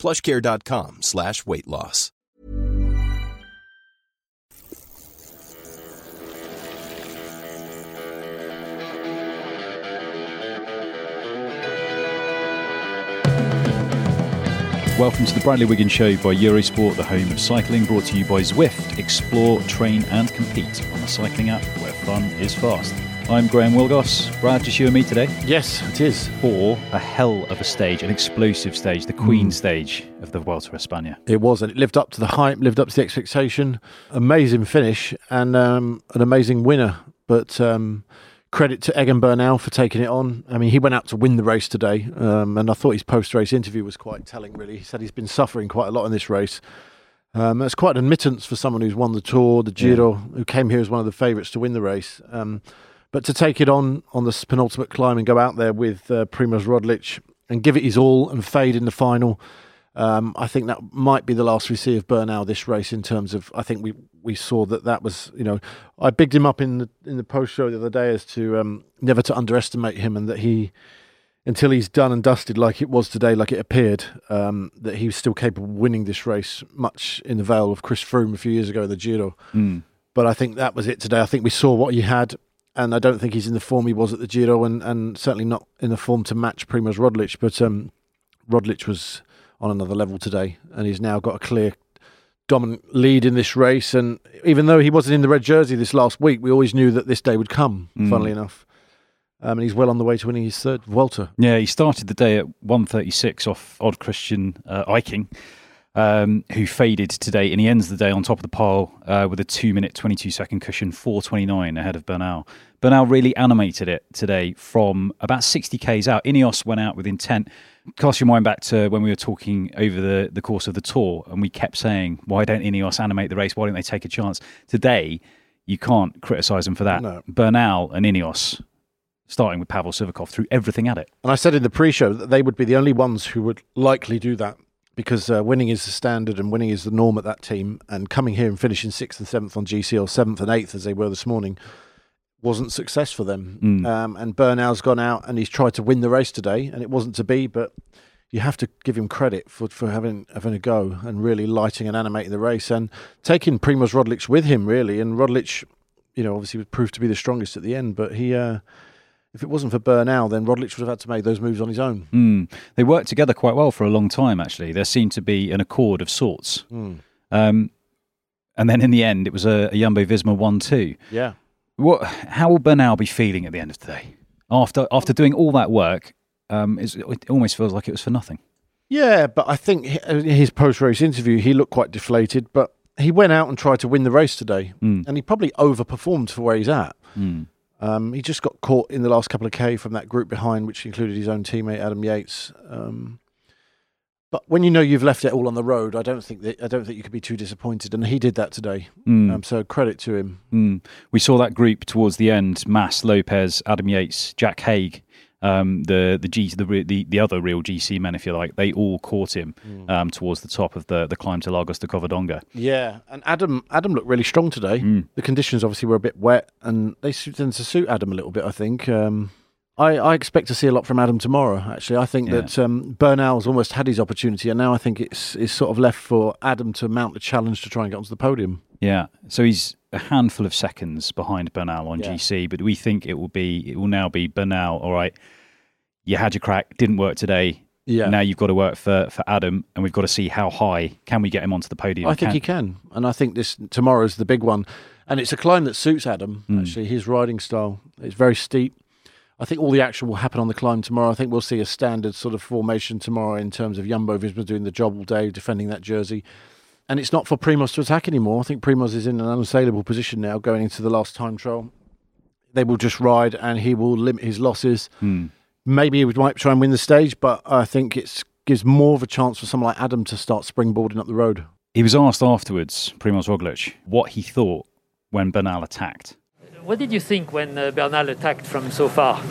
plushcare.com slash weight loss. Welcome to the Bradley Wiggins Show by Eurosport, the home of cycling, brought to you by Zwift. Explore, train, and compete on the cycling app where fun is fast. I'm Graham Willgoss. Brad, just you and me today Yes, it is. Or a hell of a stage, an explosive stage, the Queen stage of the Vuelta a España. It was, and it lived up to the hype, lived up to the expectation. Amazing finish and um, an amazing winner. But um, credit to Egan Bernal for taking it on. I mean, he went out to win the race today, um, and I thought his post-race interview was quite telling. Really, he said he's been suffering quite a lot in this race. Um, that's quite an admittance for someone who's won the Tour, the Giro, who came here as one of the favourites to win the race. Um, but to take it on on this penultimate climb and go out there with uh, Primoz Roglic and give it his all and fade in the final, um, I think that might be the last we see of Bernal this race. In terms of, I think we we saw that that was, you know, I bigged him up in the in the post show the other day as to um, never to underestimate him and that he. Until he's done and dusted like it was today, like it appeared, um, that he was still capable of winning this race, much in the veil of Chris Froome a few years ago in the Giro. But I think that was it today. I think we saw what he had, and I don't think he's in the form he was at the Giro, and, and certainly not in the form to match Primoz Roglic. But um, Roglic was on another level today, and he's now got a clear dominant lead in this race. And even though he wasn't in the red jersey this last week, we always knew that this day would come. Funnily enough, um, and he's well on the way to winning his third Vuelta. Yeah, he started the day at 136 off Odd Christian uh, Eiking, um, who faded today, and he ends the day on top of the pile uh, with a two minute 22 second cushion, 429 ahead of Bernal. Bernal really animated it today from about 60 k's out. Ineos went out with intent. Cast your mind back to when we were talking over the, the course of the tour, and we kept saying, why don't Ineos animate the race? Why don't they take a chance? Today, you can't criticise them for that. No. Bernal and Ineos, starting with Pavel Sivakov, threw everything at it. And I said in the pre-show that they would be the only ones who would likely do that because uh, winning is the standard and winning is the norm at that team. And coming here and finishing sixth and seventh on GC or seventh and eighth as they were this morning wasn't success for them. Um, and Bernal's gone out and he's tried to win the race today, and it wasn't to be. But you have to give him credit for, for having having a go and really lighting and animating the race and taking Primoz Roglic with him really. And Roglic, you know, obviously proved to be the strongest at the end, but he. Uh, if it wasn't for Bernal, then Roglic would have had to make those moves on his own. Mm. They worked together quite well for a long time, actually. There seemed to be an accord of sorts. Um, and then in the end, it was a, a Jumbo Visma 1 2. Yeah. What, how will Bernal be feeling at the end of today? After, after doing all that work, um, it's, it almost feels like it was for nothing. Yeah, but I think in his post race interview, he looked quite deflated, but he went out and tried to win the race today, and he probably overperformed for where he's at. Um, he just got caught in the last couple of K from that group behind, which included his own teammate Adam Yates. Um, but when you know you've left it all on the road, I don't think that I don't think you could be too disappointed, and he did that today. Um, so credit to him. Mm. We saw that group towards the end: Mas, Lopez, Adam Yates, Jack Haig, um, the the G, the, the the other real GC men, if you like. They all caught him um, towards the top of the the climb to Lagos de Covadonga. Yeah, and Adam Adam looked really strong today. The conditions obviously were a bit wet, and they tend to suit Adam a little bit. I think. Um, I, I expect to see a lot from Adam tomorrow. Actually, I think Yeah. that um, Bernal's almost had his opportunity, and now I think it's it's sort of left for Adam to mount the challenge to try and get onto the podium. Yeah, so he's a handful of seconds behind Bernal on Yeah. GC, but we think it will be it will now be Bernal. All right, you had your crack, didn't work today. Yeah. Now you've got to work for for Adam, and we've got to see how high can we get him onto the podium. I think Can- he can, and I think this tomorrow's the big one, and it's a climb that suits Adam. Hmm. Actually, his riding style it's very steep. I think all the action will happen on the climb tomorrow. I think we'll see a standard sort of formation tomorrow in terms of Jumbo Visma doing the job all day, defending that jersey. And it's not for Primoz to attack anymore. I think Primoz is in an unassailable position now going into the last time trial. They will just ride and he will limit his losses. Maybe he would might try and win the stage, but I think it gives more of a chance for someone like Adam to start springboarding up the road. He was asked afterwards, Primoz Roglic, what he thought when Bernal attacked. What did you think when uh, Bernal attacked from so far?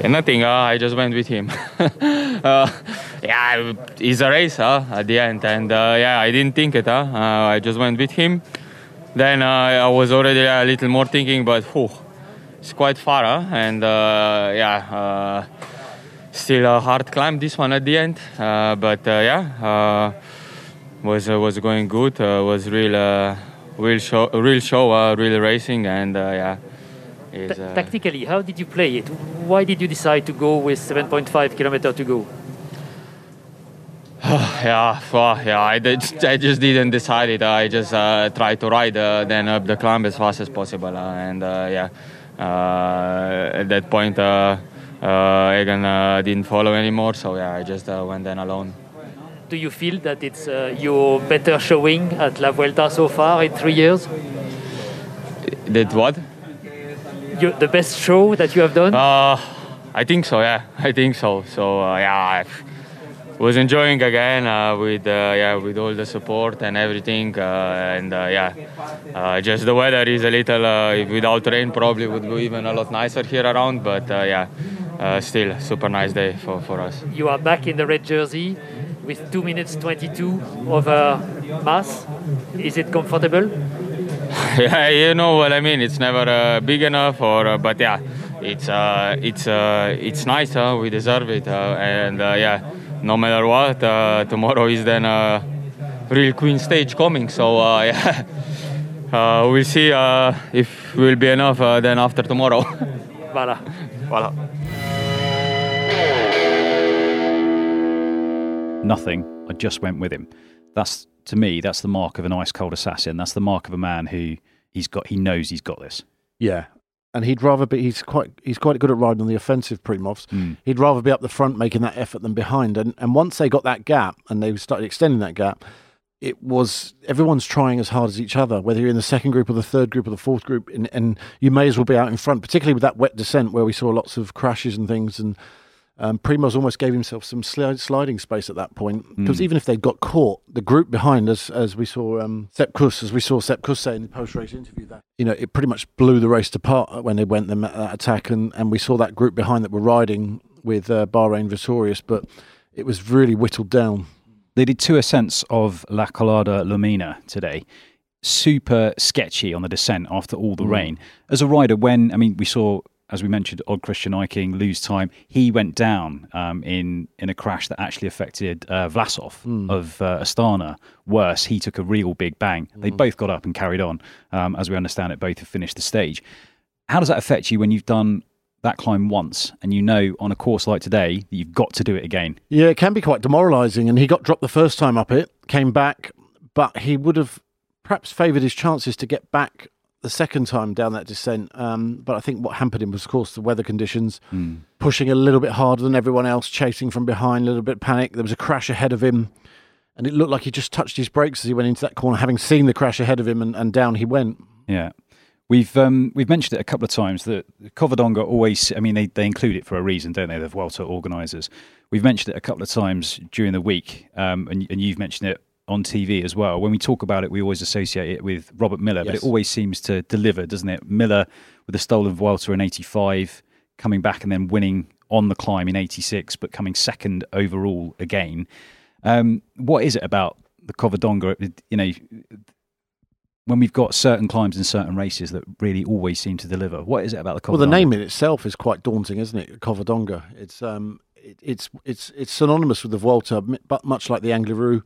Yeah, nothing. Uh, I just went with him. uh, yeah, it's a race huh, at the end, and uh, yeah, I didn't think it. Huh? Uh, I just went with him. Then uh, I was already a little more thinking, but whew, it's quite far, huh? and uh, yeah, still a hard climb this one at the end. but yeah, was was going good. was real, real show, real show, real racing, and yeah. Is, uh... Tactically, how did you play it? Why did you decide to go with 7.5 kilometer to go? yeah, well, yeah, I, did, I just didn't decide it. I just uh, tried to ride uh, then up the climb as fast as possible. Uh, and uh, yeah, uh, at that point, Egan didn't follow anymore. So yeah, I just went then alone. Do you feel that it's your better showing at La Vuelta so far in three years? That what? your, the best show that you have done? Uh, I think so. Yeah, I think so. So uh, yeah, I was enjoying again uh, with uh, yeah with all the support and everything. Uh, and uh, yeah, uh, just the weather is a little without rain probably would be even a lot nicer here around. But yeah, still super nice day for for us. You are back in the red jersey with two minutes 22 of over Mas. Is it comfortable? yeah, you know what I mean. It's never uh, big enough, or uh, but yeah, it's uh, it's uh, it's nice. Huh? We deserve it, uh, and uh, yeah, no matter what, tomorrow is then a real Queen stage coming. So yeah, we'll see if will be enough then after tomorrow. voilà. Voilà. Nothing. I just went with him. That's to me, that's the mark of an ice cold assassin. That's the mark of a man who he's got. He knows he's got this. Yeah, and he'd rather be. He's quite. He's quite good at riding on the offensive Primoz. Mm. He'd rather be up the front making that effort than behind. And and once they got that gap and they started extending that gap, it was everyone's trying as hard as each other. Whether you're in the second group or the third group or the fourth group, and, and you may as well be out in front. Particularly with that wet descent where we saw lots of crashes and things and um, Primoz almost gave himself some sliding space at that point because mm. even if they got caught, the group behind us, as we saw um, Sepp Kuss, as we saw Sepp Kuss say in the post-race interview, that you know it pretty much blew the race apart when they went them that attack, and, and we saw that group behind that were riding with uh, Bahrain Victorious, but it was really whittled down. They did two ascents of La Collada Llomena today super sketchy on the descent after all the mm. rain. As a rider, when I mean, we saw as we mentioned, Odd Christian Eiking lose time. He went down um, in in a crash that actually affected uh, Vlasov mm. of uh, Astana. Worse, he took a real big bang. Mm. They hmm. both got up and carried on. Um, as we understand it, both have finished the stage. How does that affect you when you've done that climb once and you know on a course like today that you've got to do it again? Yeah, it can be quite demoralising. And he got dropped the first time up it, came back, but he would have perhaps favoured his chances to get back the second time down that descent. Um, but I think what hampered him was, of course, the weather conditions, mm. pushing a little bit harder than everyone else, chasing from behind, a little bit panic. There was a crash ahead of him, and it looked like he just touched his brakes as he went into that corner, having seen the crash ahead of him, and, and down he went. Yeah. We've um, we've mentioned it a couple of times that Covadonga always. I mean, they, they include it for a reason, don't they? The Vuelta organisers. We've mentioned it a couple of times during the week, um, and, and you've mentioned it on TV as well. When we talk about it, we always associate it with Robert Millar, yes. but it always seems to deliver, doesn't it? Millar with the stolen Vuelta in '85, coming back and then winning on the climb in '86, but coming second overall again. Um, what is it about the Covadonga? You know, when we've got certain climbs in certain races that really always seem to deliver. What is it about the Covadonga? Well, the name in itself is quite daunting, isn't it? Covadonga. It's um, it, it's it's it's synonymous with the Vuelta, but much like the Angliru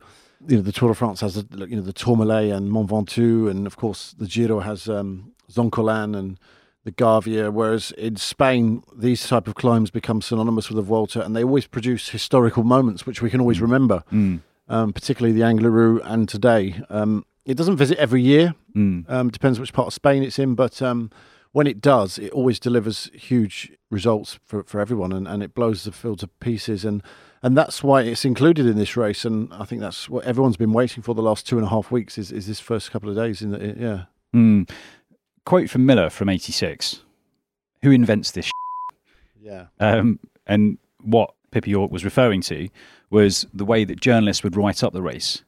you know, the Tour de France has, the, you know, the Tourmalet and Mont Ventoux, and of course the Giro has um, Zoncolan and the Gavia. Whereas in Spain, these type of climbs become synonymous with the Vuelta, and they always produce historical moments which we can always mm. remember. Mm. Um, particularly the Angliru and today. Um, it doesn't visit every year. Mm. Um, depends which part of Spain it's in, but um, when it does, it always delivers huge results for, for everyone, and, and it blows the field to pieces. And and that's why it's included in this race. And I think that's what everyone's been waiting for the last two and a half weeks. Is is this first couple of days? In the, yeah. Mm. Quote from Millar from '86: "Who invents this?" Yeah. Um, and what Pippa York was referring to was the way that journalists would write up the race.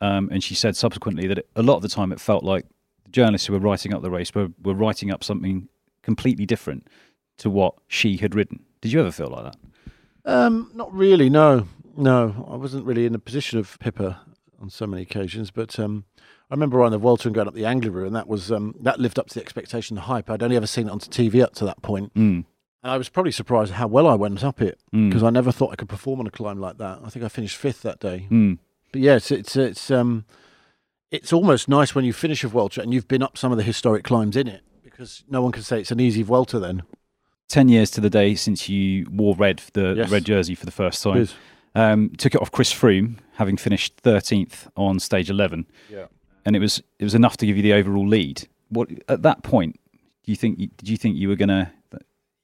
um, and she said subsequently that it, a lot of the time it felt like the journalists who were writing up the race were, were writing up something completely different to what she had written. Did you ever feel like that? Um, not really. No, no. I wasn't really in the position of Pippa on so many occasions, but um, I remember on the Vuelta and going up the Angliru, and that was um, that lived up to the expectation, the hype. I'd only ever seen it on TV up to that point. Mm. And I was probably surprised how well I went up it Mm. because I never thought I could perform on a climb like that. I think I finished fifth that day. Mm. But yeah, it's it's it's um, it's almost nice when you finish a Vuelta and you've been up some of the historic climbs in it because no one can say it's an easy Vuelta then. 10 years to the day since you wore red, the Yes. red jersey for the first time. Um, took it off Chris Froome, having finished 13th on stage 11. Yeah. And it was it was enough to give you the overall lead. What at that point, do you think did you think you were going to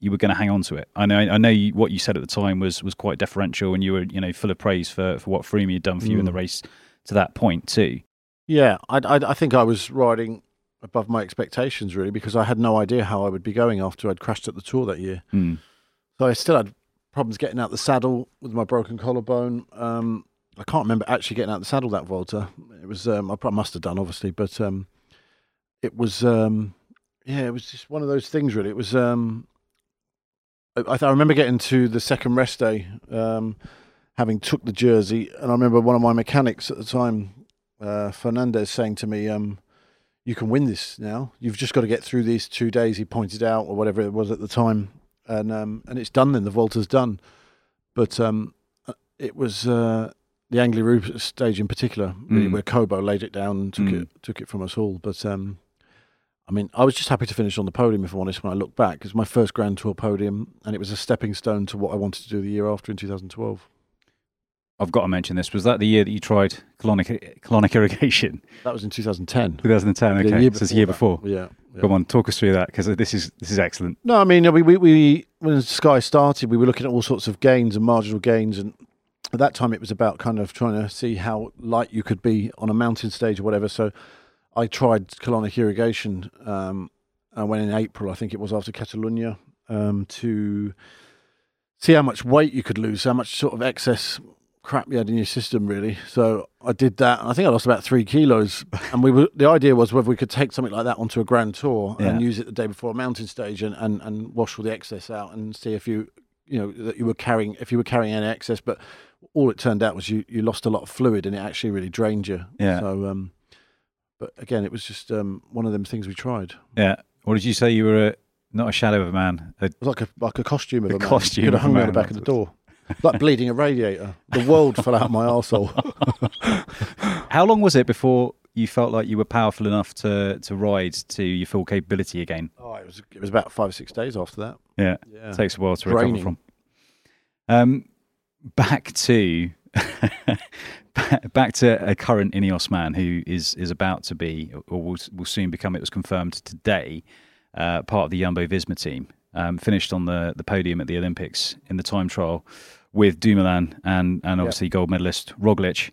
you were going to hang on to it? I know I know you, what you said at the time was was quite deferential and you were, you know, full of praise for for what Froome had done for you in the Mm. race to that point too. Yeah, I, I, I think I was riding above my expectations really because I had no idea how I would be going after I'd crashed at the tour that year. Mm. So I still had problems getting out the saddle with my broken collarbone. Um, I can't remember actually getting out the saddle that Volta. It was um, I probably must have done obviously, but um, it was um, yeah, it was just one of those things really. It was um, I, I, remember getting to the second rest day, um, having took the jersey, and I remember one of my mechanics at the time, uh, Fernandez, saying to me, um, "You can win this now. You've just got to get through these two days." He pointed out, or whatever it was at the time, and um, and it's done. Then the Volta's done, but um, uh, it was uh, the Angliru stage in particular, really, Mm. where Cobo laid it down and took Mm. it took it from us all. But um, I mean, I was just happy to finish on the podium, if I'm honest. When I look back, it's my first Grand Tour podium, and it was a stepping stone to what I wanted to do the year after in 2012. I've got to mention this. Was that the year that you tried colonic, colonic irrigation? That was in 2010. 2010. The Okay, year so it's the year before before. Yeah. yeah. Come on, talk us through that because this is this is excellent. No, I mean, we, we, we when Sky started, we were looking at all sorts of gains and marginal gains, and at that time it was about kind of trying to see how light you could be on a mountain stage or whatever. So I tried colonic irrigation. Um, I went in April, I think it was after Catalonia, um, to see how much weight you could lose, how much sort of excess crap you had in your system, really. So I did that, I think I lost about three kilos. and we were the idea was whether we could take something like that onto a grand tour and use it the day before a mountain stage and, and, and wash all the excess out and see if you you know that you were carrying if you were carrying any excess. But all it turned out was you you lost a lot of fluid and it actually really drained you. Yeah. So um, but again, it was just um one of them things we tried. Yeah. What did you say? You were a, not a shadow of a man. A, It was like a like a costume of A a, costume Could have hung on the back of the door. Like bleeding a radiator. The world fell out of my arsehole. how long was it before you felt like you were powerful enough to to ride to your full capability again? Oh, it was it was about five or six days after that. Yeah. Yeah. takes a while to recover from. Um, back to back to a current Ineos man who is is about to be or will, will soon become. It was confirmed today, uh, part of the Jumbo Visma team. Um, finished on the the podium at the Olympics in the time trial with Dumoulin and and obviously gold medalist Roglic,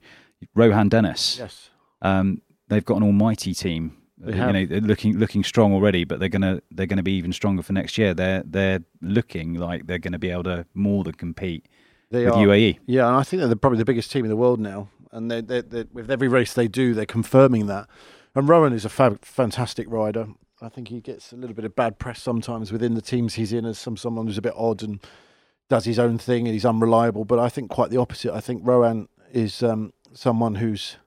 Rohan Dennis. Yes. Um, they've got an almighty team. They Uh, have. You know, they're looking looking strong already, but they're gonna they're gonna be even stronger for next year. They're they're looking like they're going to be able to more than compete They with are. UAE. Yeah, and I think they're probably the biggest team in the world now. And they, they, they, with every race they do, they're confirming that. And Rohan is a fab, fantastic rider. I think he gets a little bit of bad press sometimes within the teams he's in as some someone who's a bit odd and does his own thing and he's unreliable. But I think quite the opposite. I think Rohan is um, someone who's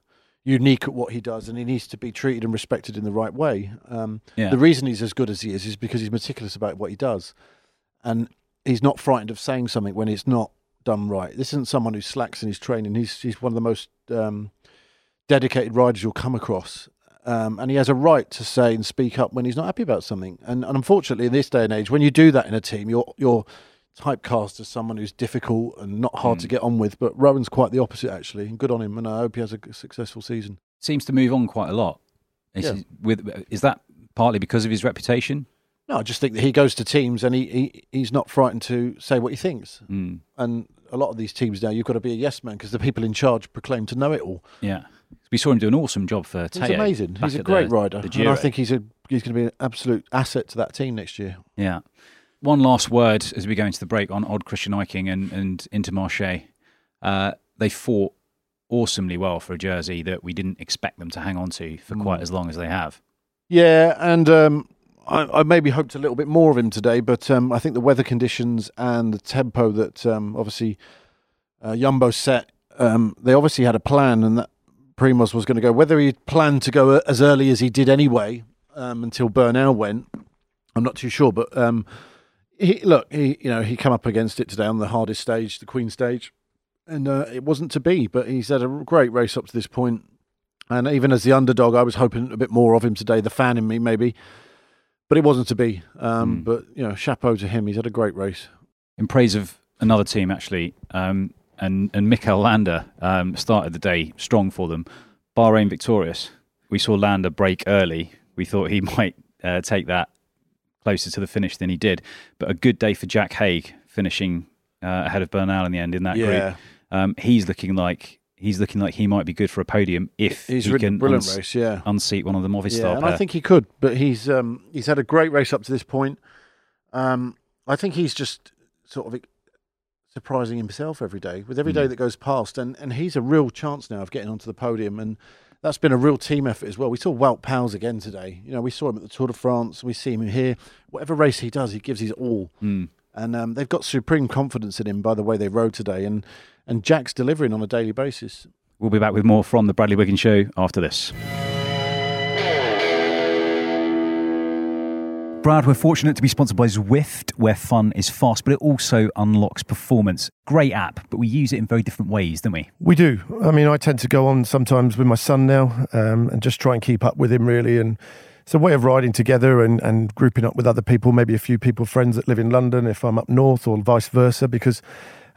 unique at what he does and he needs to be treated and respected in the right way. Um, Yeah. The reason he's as good as he is is because he's meticulous about what he does. And he's not frightened of saying something when it's not done right. This isn't someone who slacks in his training. He's he's one of the most um, dedicated riders you'll come across. Um, and he has a right to say and speak up when he's not happy about something. And, and unfortunately, in this day and age, when you do that in a team, you're you're typecast as someone who's difficult and not hard to get on with. But Rohan's quite the opposite, actually. And good on him. And I hope he has a successful season. Seems to move on quite a lot. Is, Yeah. with, is that partly because of his reputation? No, I just think that he goes to teams and he, he he's not frightened to say what he thinks. Mm, And a lot of these teams now, you've got to be a yes man because the people in charge proclaim to know it all. yeah. We saw him do an awesome job for He's Teo amazing. back He's a at great the- rider, the and I Giro. think he's a he's going to be an absolute asset to that team next year. Yeah. One last word as we go into the break on Odd Christian Eiking and, and Intermarché. Uh, they fought awesomely well for a jersey that we didn't expect them to hang on to for quite Mm. as long as they have. Yeah, and um, I, I maybe hoped a little bit more of him today, but um, I think the weather conditions and the tempo that um, obviously uh, Jumbo set, um, they obviously had a plan, and that Primoz was going to go. Whether he planned to go as early as he did anyway um, until Bernal went, I'm not too sure. But um, he, look, he you know he came up against it today on the hardest stage, the Queen stage, and uh, it wasn't to be. But he's had a great race up to this point. And even as the underdog, I was hoping a bit more of him today. The fan in me, maybe, but it wasn't to be. Um, Mm. But you know, chapeau to him. He's had a great race. in praise of another team actually, um, and and Mikel Landa um, started the day strong for them. Bahrain victorious. We saw Landa break early. We thought he might uh, take that closer to the finish than he did. But a good day for Jack Haig finishing uh, ahead of Bernal in the end in that group. Um, he's looking like he's looking like he might be good for a podium if he's he ridden can brilliant uns- race. Yeah, unseat one of the Movistar yeah, and pair. I think he could. But he's um, he's had a great race up to this point. Um, I think he's just sort of surprising himself every day with every day Mm. that goes past, and and he's a real chance now of getting onto the podium and. That's been a real team effort as well. We saw Wout Poels again today. You know, we saw him at the Tour de France. We see him here. Whatever race he does, he gives his all. Mm. and um, they've got supreme confidence in him by the way they rode today, and and Jack's delivering on a daily basis. We'll be back with more from the Bradley Wiggins Show after this. Brad, we're fortunate to be sponsored by Zwift, where fun is fast, but it also unlocks performance. Great app, but we use it in very different ways, don't we? We do. I mean, I tend to go on sometimes with my son now um, and just try and keep up with him, really. And it's a way of riding together and, and grouping up with other people, maybe a few people, friends that live in London if I'm up north or vice versa, because,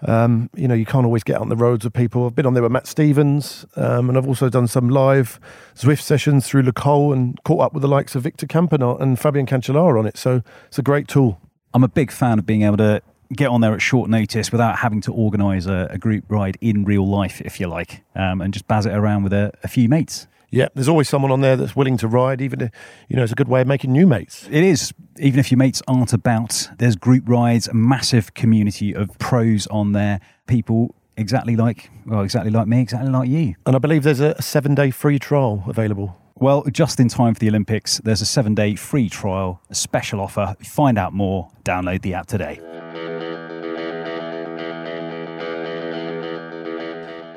um, you know, you can't always get on the roads with people. I've been on there with Matt Stephens um, and I've also done some live Zwift sessions through Le Col and caught up with the likes of Victor Campenaerts and Fabian Cancellara on it. So it's a great tool. I'm a big fan of being able to get on there at short notice without having to organise a, a group ride in real life, if you like, um, and just baz it around with a, a few mates. Yeah, there's always someone on there that's willing to ride, even, if, you know, it's a good way of making new mates. It is. Even if your mates aren't about, there's group rides, a massive community of pros on there, people exactly like, well, exactly like me, exactly like you. And I believe there's a seven day free trial available. Well, just in time for the Olympics, there's a seven day free trial, a special offer. Find out more, download the app today.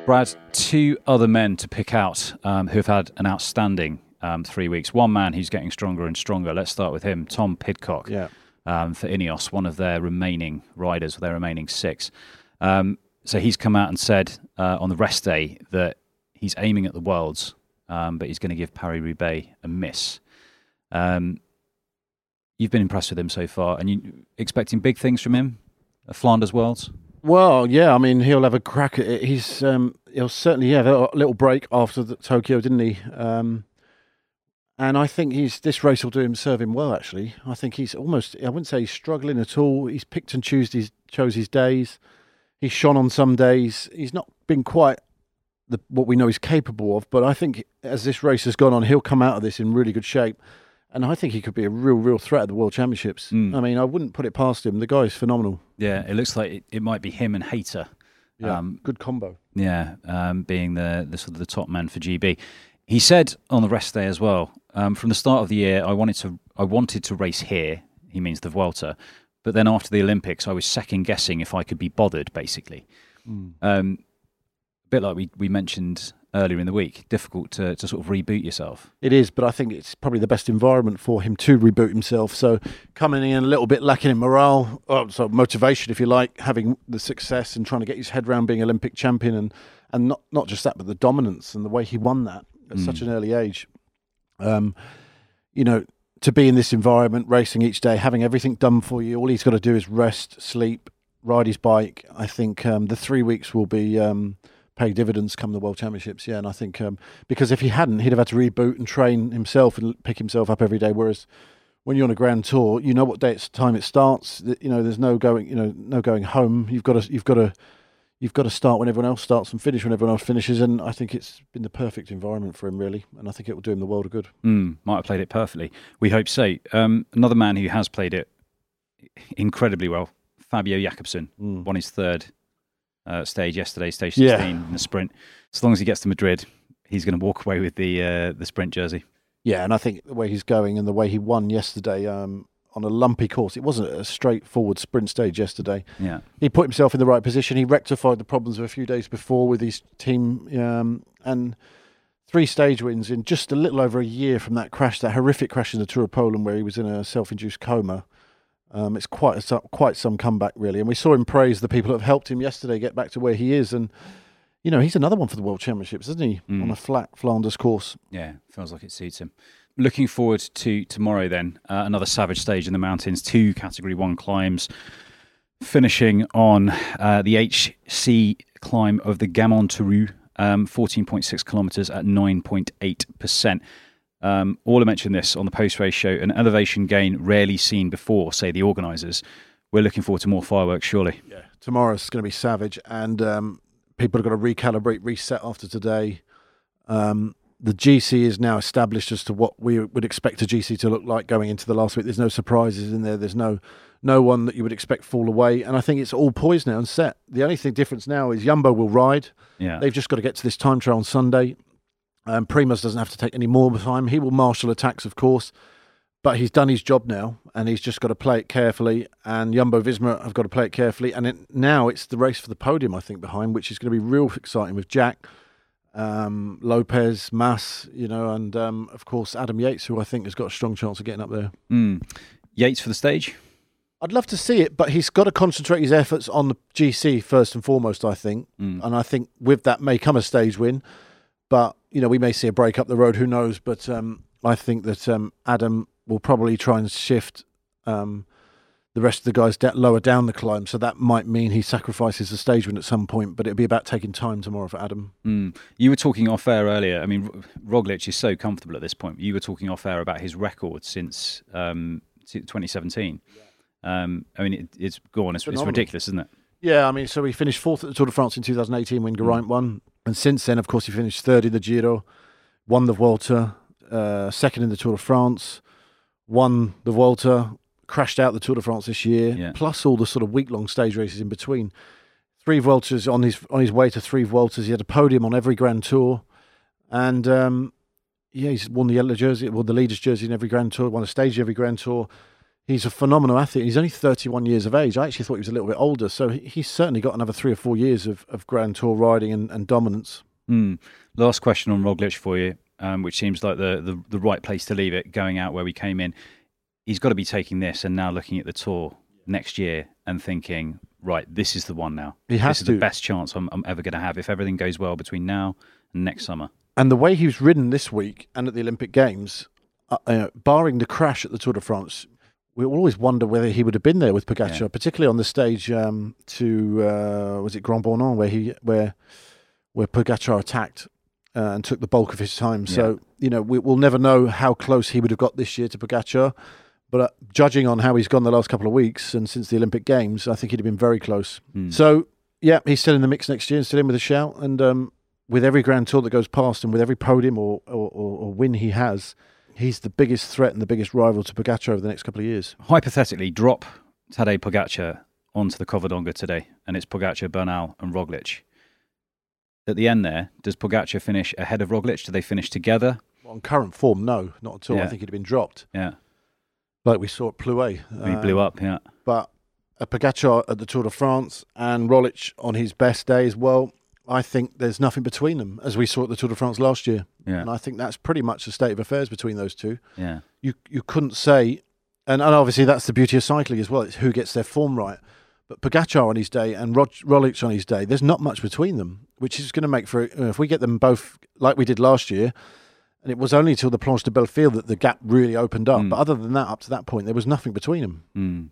Brad, two other men to pick out um, who have had an outstanding um, three weeks. One man who's getting stronger and stronger. Let's start with him, Tom Pidcock Yeah, um, for Ineos, one of their remaining riders, their remaining six. Um, so he's come out and said uh, on the rest day that he's aiming at the Worlds, um, but he's going to give Paris Roubaix a miss. Um, you've been impressed with him so far, and you expecting big things from him, at Flanders Worlds. Well, yeah, I mean, he'll have a crack at it. He's um, he'll certainly have a little break after the Tokyo, didn't he? Um, and I think he's this race will do him serve him well. Actually, I think he's almost I wouldn't say he's struggling at all. He's picked and choose his chose his days. He's shone on some days. He's not been quite the what we know he's capable of. But I think as this race has gone on, he'll come out of this in really good shape. And I think he could be a real, real threat at the World Championships. Mm. I mean, I wouldn't put it past him. The guy's phenomenal. Yeah, it looks like it, it might be him and Hayter. Yeah, Um, good combo. Yeah, um, being the, the sort of the top man for GB. He said on the rest day as well. Um, from the start of the year, I wanted to I wanted to race here. He means the Vuelta, but then after the Olympics, I was second guessing if I could be bothered. Basically, Mm. um, a bit like we, we mentioned earlier in the week, difficult to, to sort of reboot yourself. It is, but I think it's probably the best environment for him to reboot himself. So coming in a little bit lacking in morale, or so motivation, if you like, having the success and trying to get his head around being Olympic champion, and and not not just that, but the dominance and the way he won that at Mm. such an early age. Um, you know, to be in this environment, racing each day, having everything done for you, all he's got to do is rest, sleep, ride his bike. I think um, the three weeks will be. Um, pay dividends come the World Championships. Yeah, and I think um, because if he hadn't, he'd have had to reboot and train himself and pick himself up every day. Whereas when you're on a grand tour, you know what day it's time it starts. You know, there's no going, you know, no going home. You've got to, you've got to, you've got to start when everyone else starts and finish when everyone else finishes. And I think it's been the perfect environment for him, really. And I think it will do him the world of good. Mm, might have played it perfectly. We hope so. Um, another man who has played it incredibly well, Fabio Jakobsen, Mm. won his third uh, stage yesterday, stage Yeah. 16 in the sprint. As long as he gets to Madrid, he's going to walk away with the uh, the sprint jersey. Yeah, and I think the way he's going and the way he won yesterday um, on a lumpy course, it wasn't a straightforward sprint stage yesterday. Yeah. He put himself in the right position. He rectified the problems of a few days before with his team um, and three stage wins in just a little over a year from that crash, that horrific crash in the Tour of Poland where he was in a self-induced coma. Um, it's quite a, quite some comeback really, and we saw him praise the people that have helped him yesterday get back to where he is. And you know, he's another one for the World Championships, isn't he? Mm. On a flat Flanders course. Yeah, feels like it suits him. Looking forward to tomorrow then, uh, another savage stage in the mountains, two category one climbs, finishing on uh, the HC climb of the Gamoniteiru, um, 14.6 kilometres at 9.8%. Um, Orla mentioned this on the post race show an elevation gain rarely seen before, say the organisers. We're looking forward to more fireworks, surely. Yeah, tomorrow's going to be savage, and um, people have got to recalibrate, reset after today. Um, the GC is now established as to what we would expect a GC to look like going into the last week. There's no surprises in there. There's no no one that you would expect fall away, and I think it's all poised now and set. The only thing difference now is Yumbo will ride. Yeah. They've just got to get to this time trial on Sunday. Um, Primoz doesn't have to take any more time. He will marshal attacks, of course, but he's done his job now, and he's just got to play it carefully. And Jumbo Visma have got to play it carefully. And it, now it's the race for the podium, I think, behind, which is going to be real exciting with Jack, um, Lopez, Mas, you know, and um, of course Adam Yates, who I think has got a strong chance of getting up there. Mm. Yates for the stage. I'd love to see it, but he's got to concentrate his efforts on the GC first and foremost, I think. Mm. And I think with that may come a stage win. But, you know, we may see a break up the road, who knows? But um, I think that um, Adam will probably try and shift um, the rest of the guys da- lower down the climb. So that might mean he sacrifices the stage win at some point, but it'll be about taking time tomorrow for Adam. Mm. You were talking off air earlier. I mean, R- Roglic is so comfortable at this point. You were talking off air about his record since um, t- 2017. Um, I mean, it, it's go on. It's, it's ridiculous, isn't it? Yeah, I mean, so he finished fourth at the Tour de France in 2018 when Geraint won. And since then, of course, he finished third in the Giro, won the Vuelta, uh, second in the Tour de France, won the Vuelta, crashed out the Tour de France this year, Yeah. plus all the sort of week long stage races in between. Three Vueltas on his on his way to three Vueltas. He had a podium on every Grand Tour. And um, yeah, he's won the yellow jersey, won the leader's jersey in every Grand Tour, won a stage in every Grand Tour. He's a phenomenal athlete. He's only 31 years of age. I actually thought he was a little bit older. So he's certainly got another three or four years of, of Grand Tour riding and, and dominance. Mm. Last question on Roglic for you, um, which seems like the, the the right place to leave it, going out where we came in. He's got to be taking this and now looking at the tour next year and thinking, right, this is the one now. He has this is to. the best chance I'm, I'm ever going to have if everything goes well between now and next summer. And the way he was ridden this week and at the Olympic Games, uh, uh, barring the crash at the Tour de France, we always wonder whether he would have been there with Pogacar, Yeah. particularly on the stage um, to uh, was it Grand Bornand where he where where Pogacar attacked uh, and took the bulk of his time. So you know we, we'll never know how close he would have got this year to Pogacar. But uh, judging on how he's gone the last couple of weeks and since the Olympic Games, I think he'd have been very close. Mm. So yeah, he's still in the mix next year and still in with a shout. And um, with every Grand Tour that goes past and with every podium or, or, or win he has, he's the biggest threat and the biggest rival to Pogacar over the next couple of years. Hypothetically, drop Tadej Pogacar onto the Covadonga today, and it's Pogacar, Bernal, and Roglic. At the end there, does Pogacar finish ahead of Roglic? Do they finish together? On current form, no, not at all. I think he'd have been dropped, Yeah, like we saw at Plouet. he blew Um, up. Yeah, But a Pogacar at the Tour de France and Roglic on his best days, well, I think there's nothing between them, as we saw at the Tour de France last year. yeah, And I think that's pretty much the state of affairs between those two. yeah. you you couldn't say, and, and obviously that's the beauty of cycling as well. It's who gets their form right. But Pogacar on his day and Rog, Roglic on his day, there's not much between them, which is going to make for if we get them both like we did last year. And it was only till the Planche de Belfield that the gap really opened up. Mm. But other than that, up to that point, there was nothing between them. Mm.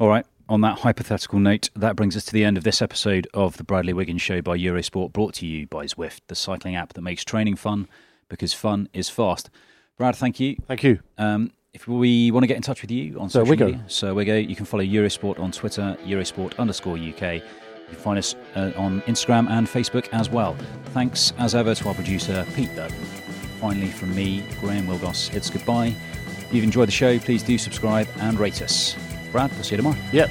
All right. On that hypothetical note, that brings us to the end of this episode of the Bradley Wiggins Show by Eurosport, brought to you by Zwift, the cycling app that makes training fun because fun is fast. Brad, thank you. Thank you. Um, if we want to get in touch with you on So social Wiggo. media, so we go. you can follow Eurosport on Twitter, Eurosport underscore UK. You can find us uh, on Instagram and Facebook as well. Thanks as ever to our producer, Pete Burton. Finally, from me, Graham Willgoss, it's goodbye. If you've enjoyed the show, please do subscribe and rate us. Brad, we'll see you tomorrow. Yep.